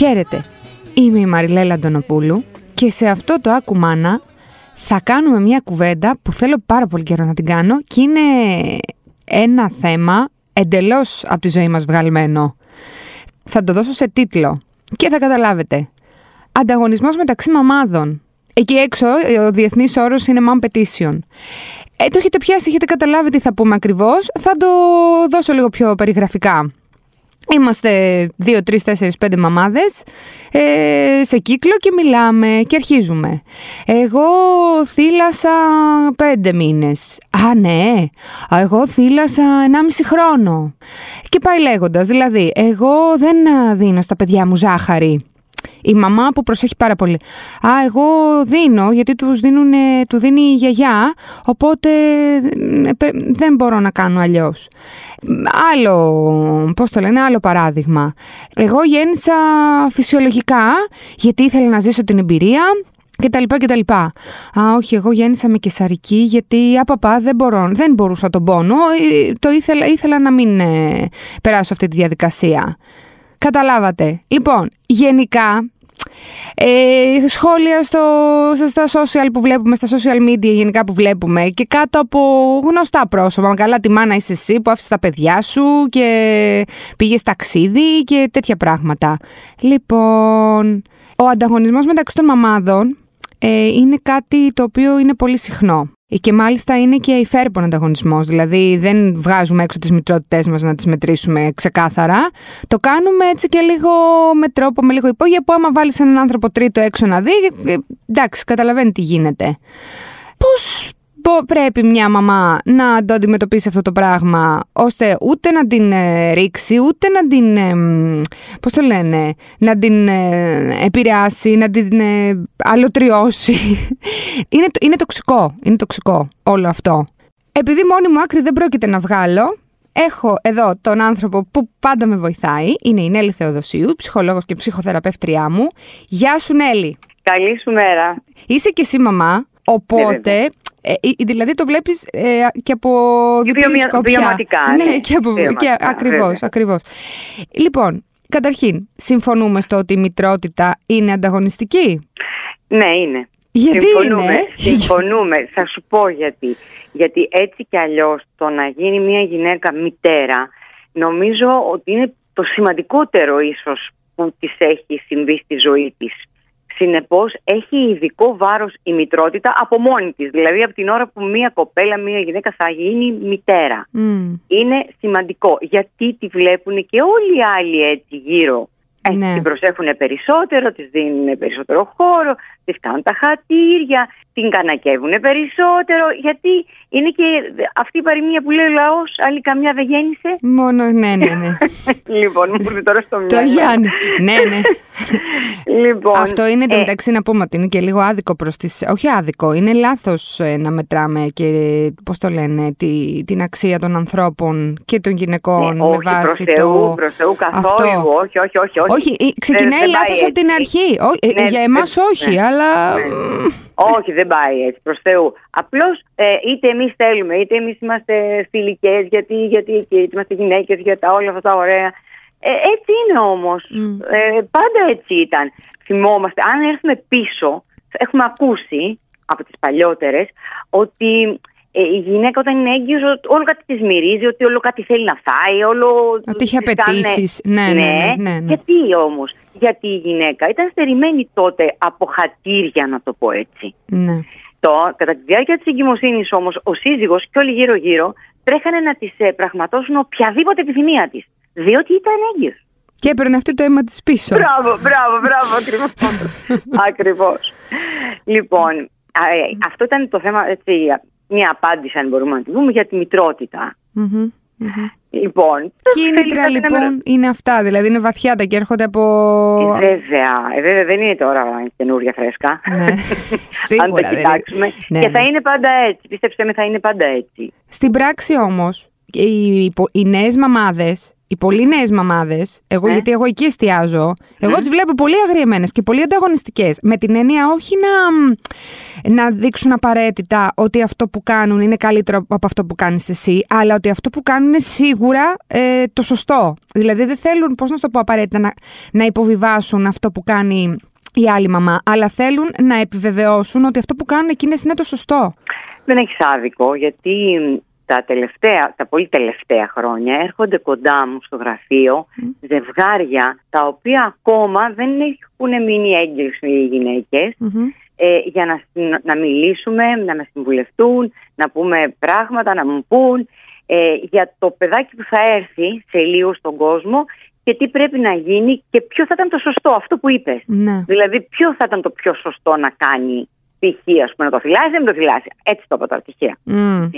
Χαίρετε, είμαι η Μαριλέλα Αντωνοπούλου και σε αυτό το Ακουμάνα θα κάνουμε μια κουβέντα που θέλω πάρα πολύ καιρό να την κάνω και είναι ένα θέμα εντελώς από τη ζωή μας βγαλμένο. Θα το δώσω σε τίτλο και θα καταλάβετε. Ανταγωνισμός μεταξύ μαμάδων. Εκεί έξω ο διεθνής όρος είναι mom petition. Ε, το έχετε πιάσει, έχετε καταλάβει τι θα πούμε ακριβώς. Θα το δώσω λίγο πιο περιγραφικά. Είμαστε δύο, τρεις, τέσσερις, πέντε μαμάδες ε, σε κύκλο και μιλάμε και αρχίζουμε. Εγώ θύλασα πέντε μήνες. Α, ναι. Εγώ θύλασα ενάμιση χρόνο. Και πάει λέγοντας, δηλαδή, εγώ δεν δίνω στα παιδιά μου ζάχαρη. Η μαμά που προσέχει πάρα πολύ. Α, εγώ δίνω, γιατί τους δίνουν, του δίνει η γιαγιά, οπότε ε, δεν μπορώ να κάνω αλλιώς. Άλλο, πώς το λένε, άλλο παράδειγμα. Εγώ γέννησα φυσιολογικά, γιατί ήθελα να ζήσω την εμπειρία και τα λοιπά και τα λοιπά. Α, όχι, εγώ γέννησα με κεσαρική γιατί απαπά δεν μπορώ, δεν μπορούσα τον πόνο, ε, το ήθελα, ήθελα να μην ε, περάσω αυτή τη διαδικασία. Καταλάβατε. Λοιπόν, γενικά, ε, σχόλια στο, στα social που βλέπουμε, στα social media γενικά που βλέπουμε και κάτω από γνωστά πρόσωπα. Καλά τη μάνα είσαι εσύ που άφησες τα παιδιά σου και πήγες ταξίδι και τέτοια πράγματα. Λοιπόν, ο ανταγωνισμός μεταξύ των μαμάδων ε, είναι κάτι το οποίο είναι πολύ συχνό. Και μάλιστα είναι και υφέρπον ανταγωνισμός. Δηλαδή, δεν βγάζουμε έξω τις μητρότητές μας να τις μετρήσουμε ξεκάθαρα. Το κάνουμε έτσι και λίγο με τρόπο, με λίγο υπόγεια, που άμα βάλεις έναν άνθρωπο τρίτο έξω να δει, ε, εντάξει, καταλαβαίνει τι γίνεται. Πώς πρέπει μια μαμά να το αντιμετωπίσει αυτό το πράγμα ώστε ούτε να την ε, ρίξει, ούτε να την, ε, πώς το λένε, να την ε, επηρεάσει, να την ε, αλωτριώσει. είναι, είναι τοξικό, είναι τοξικό όλο αυτό. Επειδή μόνη μου άκρη δεν πρόκειται να βγάλω, έχω εδώ τον άνθρωπο που πάντα με βοηθάει, είναι η Νέλη Θεοδοσίου, ψυχολόγος και ψυχοθεραπεύτριά μου. Γεια σου Νέλη. Καλή σου μέρα. Είσαι και εσύ μαμά, οπότε ε, δηλαδή το βλέπεις ε, και από διπλή σκοπιά. Βιωματικά. Ναι, ναι και, από, και ακριβώς, ακριβώς. Λοιπόν, καταρχήν, συμφωνούμε στο ότι η μητρότητα είναι ανταγωνιστική; Ναι, είναι. Γιατί συμφωνούμε, είναι; Συμφωνούμε. Θα σου πω γιατί. Γιατί έτσι κι αλλιώς το να γίνει μια γυναίκα μητέρα νομίζω ότι είναι το σημαντικότερο ίσως που της έχει συμβεί στη ζωή της. Συνεπώς, έχει ειδικό βάρος η μητρότητα από μόνη της. Δηλαδή, από την ώρα που μία κοπέλα, μία γυναίκα θα γίνει μητέρα. Είναι σημαντικό γιατί τη βλέπουν και όλοι οι άλλοι έτσι γύρω. Έτσι, ναι. Την προσέχουν περισσότερο, της δίνουν περισσότερο χώρο, της κάνουν τα χατήρια, την κανακεύουν περισσότερο. Γιατί είναι και αυτή η παροιμία που λέει ο λαός, άλλη καμιά δεν γέννησε. Μόνο, ναι, ναι, ναι. λοιπόν, μου έρθει τώρα στο μυαλό. Το Γιάννη. ναι, ναι. λοιπόν, Αυτό είναι ε, εντάξει να πούμε ότι είναι και λίγο άδικο προς τις. Όχι άδικο, είναι λάθος ε, να μετράμε και πώς το λένε, τη, την αξία των ανθρώπων και των γυναικών ναι, με βάση προς το. Θεού, προς Θεού καθόλου. Αυτό. Όχι, όχι, όχι. Όχι, όχι ξεκινάει λάθος από την αρχή. Ναι, για εμάς όχι, ναι, αλλά. Ναι. Όχι, δεν πάει έτσι προς Θεού. Απλώς ε, είτε εμείς θέλουμε, είτε εμείς είμαστε φιλικές, γιατί, γιατί είτε είμαστε γυναίκες για τα όλα αυτά τα ωραία. Ε, έτσι είναι όμως. Ε, πάντα έτσι ήταν. Θυμόμαστε, αν έρθουμε πίσω, έχουμε ακούσει από τις παλιότερες ότι ε, η γυναίκα όταν είναι έγκυος όλο κάτι της μυρίζει, ότι όλο κάτι θέλει να φάει, όλο... Ότι είχε απαιτήσεις. Ναι, ναι, ναι, ναι, ναι, Γιατί όμως, γιατί η γυναίκα ήταν στερημένη τότε από χατήρια να το πω έτσι. Ναι. Το, κατά τη διάρκεια της εγκυμοσύνης όμως ο σύζυγος και όλοι γύρω γύρω τρέχανε να της ε, πραγματώσουν οποιαδήποτε επιθυμία της, διότι ήταν έγκυος. Και έπαιρνε αυτή το αίμα της πίσω. Μπράβο, μπράβο, μπράβο, ακριβώς. ακριβώς. Λοιπόν, ε, αυτό ήταν το θέμα, έτσι, μια απάντηση, αν μπορούμε να τη δούμε, για τη μητρότητα. Λοιπόν. Κίνητρα λοιπόν είναι αυτά, δηλαδή είναι βαθιάτα και έρχονται από. Ε, βέβαια, ε, βέβαια δεν είναι τώρα καινούργια φρέσκα. Ναι, σίγουρα. Αν τα κοιτάξουμε. Ναι, και θα ναι. είναι πάντα έτσι. Πίστεψτε με, θα είναι πάντα έτσι. Στην πράξη όμως, οι, οι νέες μαμάδες οι πολύ νέες μαμάδες, εγώ Ναι. γιατί εγώ εκεί εστιάζω, εγώ Ναι. τις βλέπω πολύ αγριεμένες και πολύ ανταγωνιστικές. Με την έννοια όχι να, μ, να δείξουν απαραίτητα ότι αυτό που κάνουν είναι καλύτερο από αυτό που κάνεις εσύ, αλλά ότι αυτό που κάνουν είναι σίγουρα ε, το σωστό. Δηλαδή δεν θέλουν, πώς να σου το πω απαραίτητα, να, να υποβιβάσουν αυτό που κάνει η άλλη μαμά, αλλά θέλουν να επιβεβαιώσουν ότι αυτό που κάνουν εκείνες είναι το σωστό. Δεν έχεις άδικο, γιατί τα τελευταία, τα πολύ τελευταία χρόνια έρχονται κοντά μου στο γραφείο ζευγάρια τα οποία ακόμα δεν έχουν μείνει έγκυες οι γυναίκες Μμμ. ε, για να, συν- να μιλήσουμε, να με συμβουλευτούν, να πούμε πράγματα, να μου πούν ε, για το παιδάκι που θα έρθει σε λίγο στον κόσμο και τι πρέπει να γίνει και ποιο θα ήταν το σωστό, αυτό που είπες. Ναι. Δηλαδή, ποιο θα ήταν το πιο σωστό να κάνει π.χ. ας πούμε, να το θυλάσει ή να μην το θυλάσει. Έτσι το είπα τώρα, τυχαία. Μμ.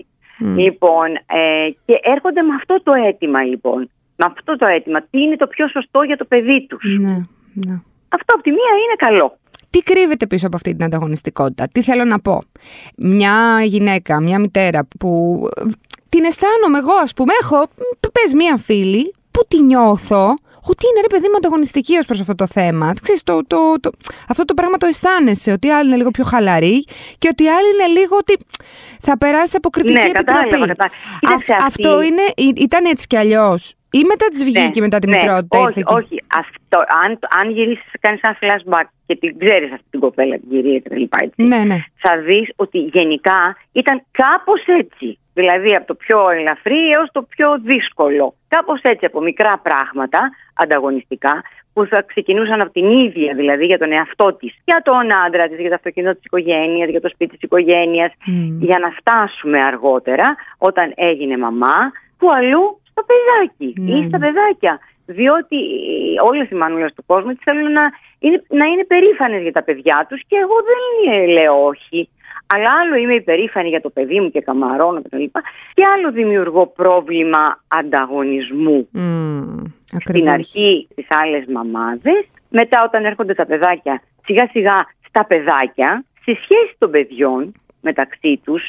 Μμ. Λοιπόν, ε, και έρχονται με αυτό το αίτημα, λοιπόν. Με αυτό το αίτημα. Τι είναι το πιο σωστό για το παιδί τους. Ναι, ναι. Αυτό από τη μία είναι καλό. Τι κρύβεται πίσω από αυτή την ανταγωνιστικότητα, τι θέλω να πω; Μια γυναίκα, μια μητέρα που ε, την αισθάνομαι εγώ, ας πούμε, έχω, μ, πες μια φίλη που τη νιώθω ότι είναι ρε παιδί μου ανταγωνιστική ως προς αυτό το θέμα. Ξέρεις, το, το, το, αυτό το πράγμα το αισθάνεσαι, ότι η άλλη είναι λίγο πιο χαλαρή και ότι η άλλη είναι λίγο ότι θα περάσει από κριτική Ναι, επιτροπή. κατάλαβα, κατάλαβα. Κοίταξε, αυτή- αυτό είναι, ή- ήταν έτσι κι αλλιώς. Ή μετά της βγήκε μετά τη μικρότητα Ναι, ήρθε Όχι, εκεί. όχι. Αυτό, αν, αν γυρίσεις, κάνει ένα flashback και την ξέρεις αυτή την κοπέλα, την κυρία κτλ. έτσι, Ναι, ναι. θα δεις ότι γενικά ήταν κάπως έτσι. Δηλαδή από το πιο ελαφρύ έως το πιο δύσκολο. Κάπως έτσι από μικρά πράγματα ανταγωνιστικά που θα ξεκινούσαν από την ίδια, δηλαδή για τον εαυτό της, για τον άντρα της, για το αυτοκίνητο της οικογένειας, για το σπίτι της οικογένειας, Μμ. για να φτάσουμε αργότερα όταν έγινε μαμά, που αλλού στο παιδάκι Ναι, ή στα ναι. παιδάκια. Διότι όλες οι μανούλες του κόσμου τις θέλουν να είναι, να είναι περήφανες για τα παιδιά τους και εγώ δεν ε, λέω όχι. Αλλά άλλο είμαι υπερήφανη για το παιδί μου και καμαρώνω και τα λοιπά και άλλο δημιουργώ πρόβλημα ανταγωνισμού Μμ, στην ακριβώς. αρχή στις άλλες μαμάδες, μετά όταν έρχονται τα παιδάκια σιγά σιγά στα παιδάκια, στη σχέση των παιδιών μεταξύ τους,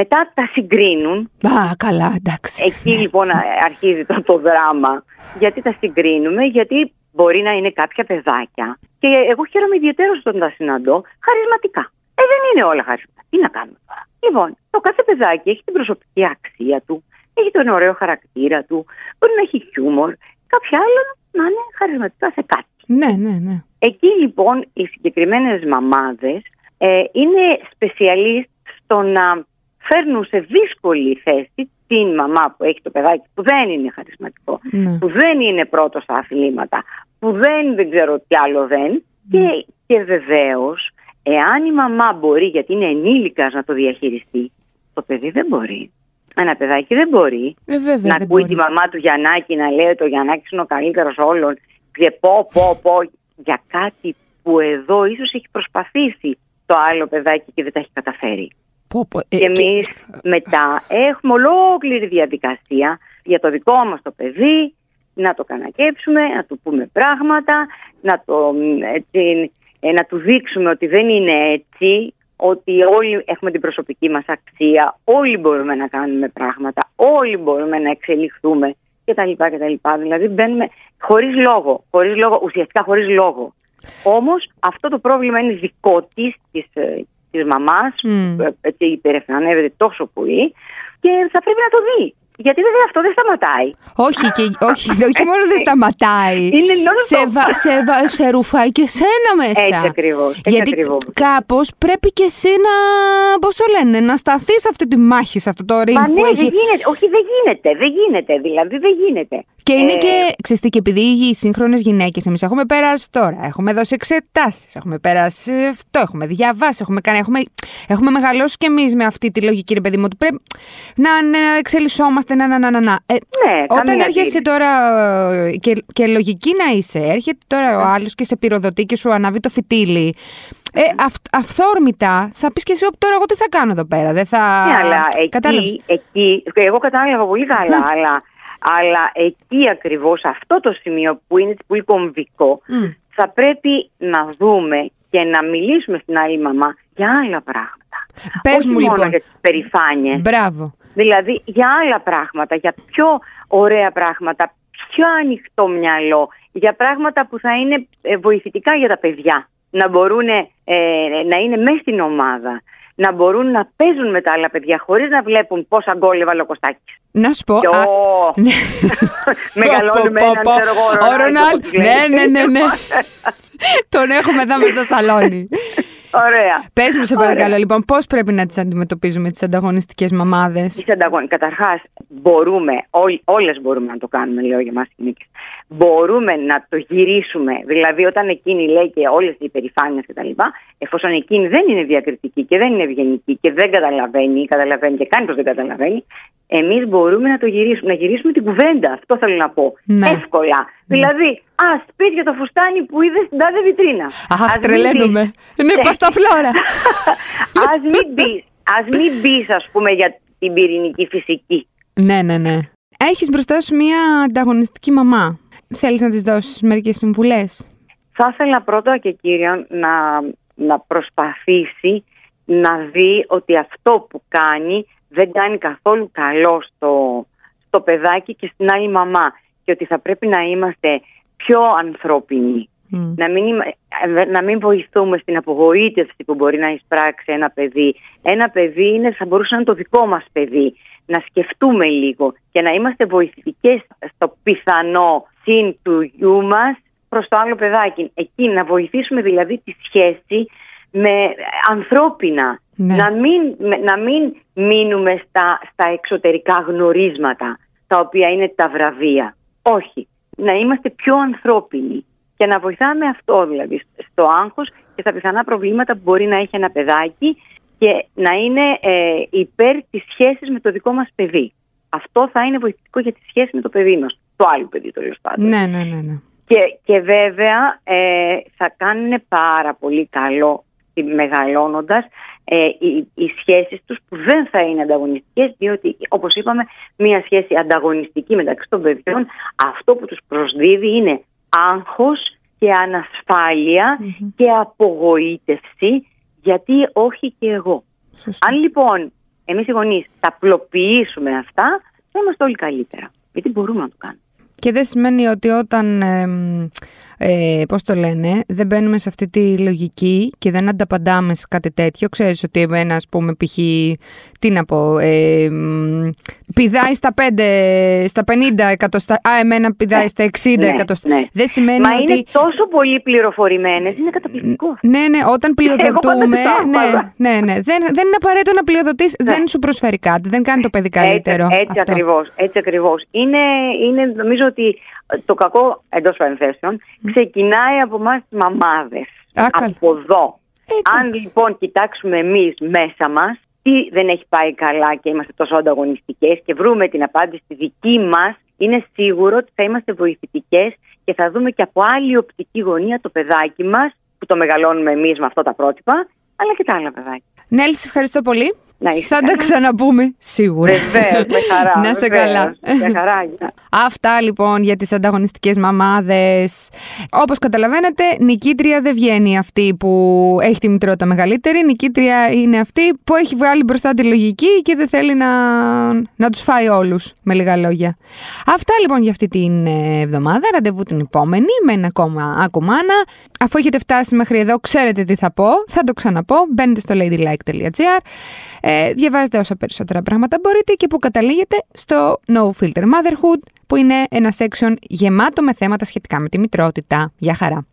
μετά τα συγκρίνουν Α, καλά, εντάξει. Εκεί λοιπόν αρχίζει το, το δράμα. Γιατί τα συγκρίνουμε, γιατί μπορεί να είναι κάποια παιδάκια. Και εγώ χαίρομαι ιδιαίτερω όταν τα συναντώ χαρισματικά. Ε, δεν είναι όλα χαρισματικά. Τι να κάνουμε τώρα; Λοιπόν, το κάθε παιδάκι έχει την προσωπική αξία του, έχει τον ωραίο χαρακτήρα του, μπορεί να έχει χιούμορ. Κάποια άλλα να είναι χαρισματικά σε κάτι. Ναι, ναι, ναι. Εκεί λοιπόν οι συγκεκριμένες μαμάδες ε, είναι σπεσιαλίστ στο να φέρνουν σε δύσκολη θέση την μαμά που έχει το παιδάκι που δεν είναι χαρισματικό, ναι. που δεν είναι πρώτος στα αθλήματα, που δεν, δεν ξέρω τι άλλο δεν. Και, και βεβαίως, εάν η μαμά μπορεί, γιατί είναι ενήλικας να το διαχειριστεί, το παιδί δεν μπορεί. Ένα παιδάκι δεν μπορεί Ε, βέβαια, να δεν ακούει μπορεί. τη μαμά του Γιαννάκη να λέει ότι ο Γιαννάκης είναι ο καλύτερος όλων και πω πω πω για κάτι που εδώ ίσως έχει προσπαθήσει το άλλο παιδάκι και δεν τα έχει καταφέρει. Πω, πω, ε, και εμείς μετά έχουμε ολόκληρη διαδικασία για το δικό μας το παιδί να το κανακέψουμε, να του πούμε πράγματα, να, το, μ, έτσι, ε, να του δείξουμε ότι δεν είναι έτσι, ότι όλοι έχουμε την προσωπική μας αξία, όλοι μπορούμε να κάνουμε πράγματα, όλοι μπορούμε να εξελιχθούμε κτλ. κτλ. Δηλαδή μπαίνουμε χωρίς λόγο, χωρίς λόγο, ουσιαστικά χωρίς λόγο. Όμως αυτό το πρόβλημα είναι δικό της, της, ε, της μαμάς, Μμ. που ε, έτσι υπερεφανεύεται τόσο πολύ και θα πρέπει να το δει. Γιατί βέβαια αυτό δεν σταματάει. Όχι, και, όχι, όχι μόνο δεν σταματάει. Είναι non-stop. σε, βα- σε, βα- σε ρουφάει και σένα μέσα. Έτσι ακριβώς, έτσι Γιατί ακριβώς. κάπως πρέπει και εσύ να, πώς το λένε, να σταθείς σε αυτή τη μάχη, σε αυτό το ring Μα που ναι, έχει. δεν γίνεται. Όχι, δεν γίνεται. Δεν γίνεται. Δηλαδή δεν γίνεται. Και είναι Ε, και, ξέρεις τι, και επειδή οι σύγχρονες γυναίκες, εμείς έχουμε περάσει τώρα, έχουμε δώσει εξετάσεις, έχουμε περάσει αυτό, έχουμε διαβάσει, έχουμε κάνει, έχουμε, έχουμε μεγαλώσει κι εμείς με αυτή τη λογική, ρε παιδί μου, ότι πρέπει να, να εξελισσόμαστε, να, να, να, να, να. Ε, Ναι, όταν καμία έρχεσαι αντίρρηση. τώρα ε, και, και λογική να είσαι, έρχεται τώρα ο άλλος και σε πυροδοτεί και σου ανάβει το φυτίλι, ε, αυ, αυθόρμητα θα πεις και εσύ, «Ωπ, τώρα εγώ τι θα κάνω εδώ πέρα, δεν θα... Ναι, αλλά Κατάλαβες. εκεί, εκεί, εγώ κατάλαβα πολύ καλά, αλλά, αλλά εκεί ακριβώς αυτό το σημείο που είναι πολύ κομβικό, Μμ. θα πρέπει να δούμε και να μιλήσουμε στην άλλη μαμά για άλλα πράγματα. Πες Όχι μου, μόνο λοιπόν. για τις περηφάνειες. Μπράβο. Δηλαδή για άλλα πράγματα, για πιο ωραία πράγματα, πιο ανοιχτό μυαλό για πράγματα που θα είναι ε, βοηθητικά για τα παιδιά. Να μπορούν ε, να είναι μέσα στην ομάδα, να μπορούν να παίζουν με τα άλλα παιδιά χωρίς να βλέπουν πόσα γκολ έβαλε ο Κωστάκης. Να σου πω. Ναι. Μεγαλώνουμε έναν Ο Ρονάλ. Ναι, ναι, ναι, ναι. Τον έχουμε εδώ με στο σαλόνι. Ωραία. Πες μου, σε παρακαλώ, λοιπόν, πώς πρέπει να τις αντιμετωπίζουμε τις ανταγωνιστικές μαμάδες; Τις ανταγωνιστικέ. Καταρχάς, μπορούμε, όλες μπορούμε να το κάνουμε, λέω για εμά οι γυναίκε. Μπορούμε να το γυρίσουμε. Δηλαδή, όταν εκείνη λέει και όλες οι υπερηφάνειες κτλ., εφόσον εκείνη δεν είναι διακριτική και δεν είναι ευγενική και δεν καταλαβαίνει, ή καταλαβαίνει και κάνει πω δεν καταλαβαίνει, εμείς μπορούμε να το γυρίσουμε, να γυρίσουμε την κουβέντα. Αυτό θέλω να πω. Ναι. Εύκολα. Ναι. Δηλαδή, α, πει για το φουστάνι που είδε στην τάδε βιτρίνα. Αχ, τρελαίνουμε. Ναι, πας στα φλόρα. ας μην πει, ας μην πει, ας πούμε, για την πυρηνική φυσική. Ναι, ναι, ναι. Έχεις μπροστά σου μια ανταγωνιστική μαμά. Θέλεις να της δώσεις μερικές συμβουλές; Θα ήθελα πρώτα και κύρια να, να προσπαθήσει να δει ότι αυτό που κάνει δεν κάνει καθόλου καλό στο, στο παιδάκι και στην άλλη μαμά και ότι θα πρέπει να είμαστε πιο ανθρώπινοι. Να, μην, να μην βοηθούμε στην απογοήτευση που μπορεί να εισπράξει ένα παιδί. Ένα παιδί είναι, θα μπορούσε να είναι το δικό μας παιδί. Να σκεφτούμε λίγο και να είμαστε βοηθητικές στο πιθανό συν του γιού μας προς το άλλο παιδάκι. Εκεί να βοηθήσουμε δηλαδή τη σχέση με ανθρώπινα. Ναι. Να, μην, να μην μείνουμε στα, στα εξωτερικά γνωρίσματα, τα οποία είναι τα βραβεία. Όχι. Να είμαστε πιο ανθρώπινοι και να βοηθάμε αυτό δηλαδή στο άγχος και στα πιθανά προβλήματα που μπορεί να έχει ένα παιδάκι και να είναι ε, υπέρ της σχέσης με το δικό μας παιδί. Αυτό θα είναι βοηθητικό για τη σχέση με το παιδί μας. Το άλλο παιδί το πάντων. Ναι, ναι, ναι. ναι. Και, και βέβαια ε, θα κάνουν πάρα πολύ καλό μεγαλώνοντας ε, οι, οι σχέσεις τους που δεν θα είναι ανταγωνιστικές διότι όπως είπαμε μια σχέση ανταγωνιστική μεταξύ των παιδιών αυτό που τους προσδίδει είναι άγχος και ανασφαλεια και απογοήτευση γιατί όχι και εγώ. Αν λοιπόν εμείς οι γονείς τα απλοποιήσουμε αυτά θα είμαστε όλοι καλύτερα γιατί μπορούμε να το κάνουμε. Και δεν σημαίνει ότι όταν ε, πώς το λένε, δεν μπαίνουμε σε αυτή τη λογική και δεν ανταπαντάμε σε κάτι τέτοιο. Ξέρεις ότι εμένα, ας πούμε, π.χ. τι να πω, ε, πηδάει στα 5, στα 50 εκατοστά, α, εμένα πηδάει ναι, στα 60 ναι, εκατοστά. Ναι. Δεν σημαίνει Μα ότι... είναι τόσο πολύ πληροφορημένες, είναι καταπληκτικό. Ναι, ναι, όταν πλειοδοτούμε, ναι, ναι, ναι, δεν, δεν είναι απαραίτητο να πλειοδοτείς, ναι. δεν σου προσφέρει κάτι, δεν κάνει το παιδί καλύτερο. Έτσι, έτσι ακριβώς, έτσι ακριβώς. Είναι, είναι, νομίζω ότι το κακό εντός παρενθέσεων ξεκινάει από εμάς τις μαμάδες. Από εδώ. Αν λοιπόν κοιτάξουμε εμείς μέσα μας τι δεν έχει πάει καλά και είμαστε τόσο ανταγωνιστικές και βρούμε την απάντηση στη δική μας, είναι σίγουρο ότι θα είμαστε βοηθητικές και θα δούμε και από άλλη οπτική γωνία το παιδάκι μας, που το μεγαλώνουμε εμείς με αυτά τα πρότυπα, αλλά και τα άλλα παιδάκια. Νέλη, ευχαριστώ πολύ. Θα τα ξαναπούμε σίγουρα. Βεβαίως, με χαρά. Να σε καλά. Με χαρά. Αυτά λοιπόν για τις ανταγωνιστικές μαμάδες. Όπως καταλαβαίνετε, νικήτρια δεν βγαίνει αυτή που έχει τη μητρότητα μεγαλύτερη. Νικήτρια είναι αυτή που έχει βγάλει μπροστά τη λογική και δεν θέλει να, να τους φάει όλους, με λίγα λόγια. Αυτά λοιπόν για αυτή την εβδομάδα. Ραντεβού την επόμενη με ένα ακόμα ακουμάνα. Αφού έχετε φτάσει μέχρι εδώ, ξέρετε τι θα πω. Θα το ξαναπώ. Μπαίνετε στο ladylike.gr ε, διαβάζετε όσα περισσότερα πράγματα μπορείτε και που καταλήγετε στο No Filter Motherhood που είναι ένα section γεμάτο με θέματα σχετικά με τη μητρότητα. Γεια χαρά!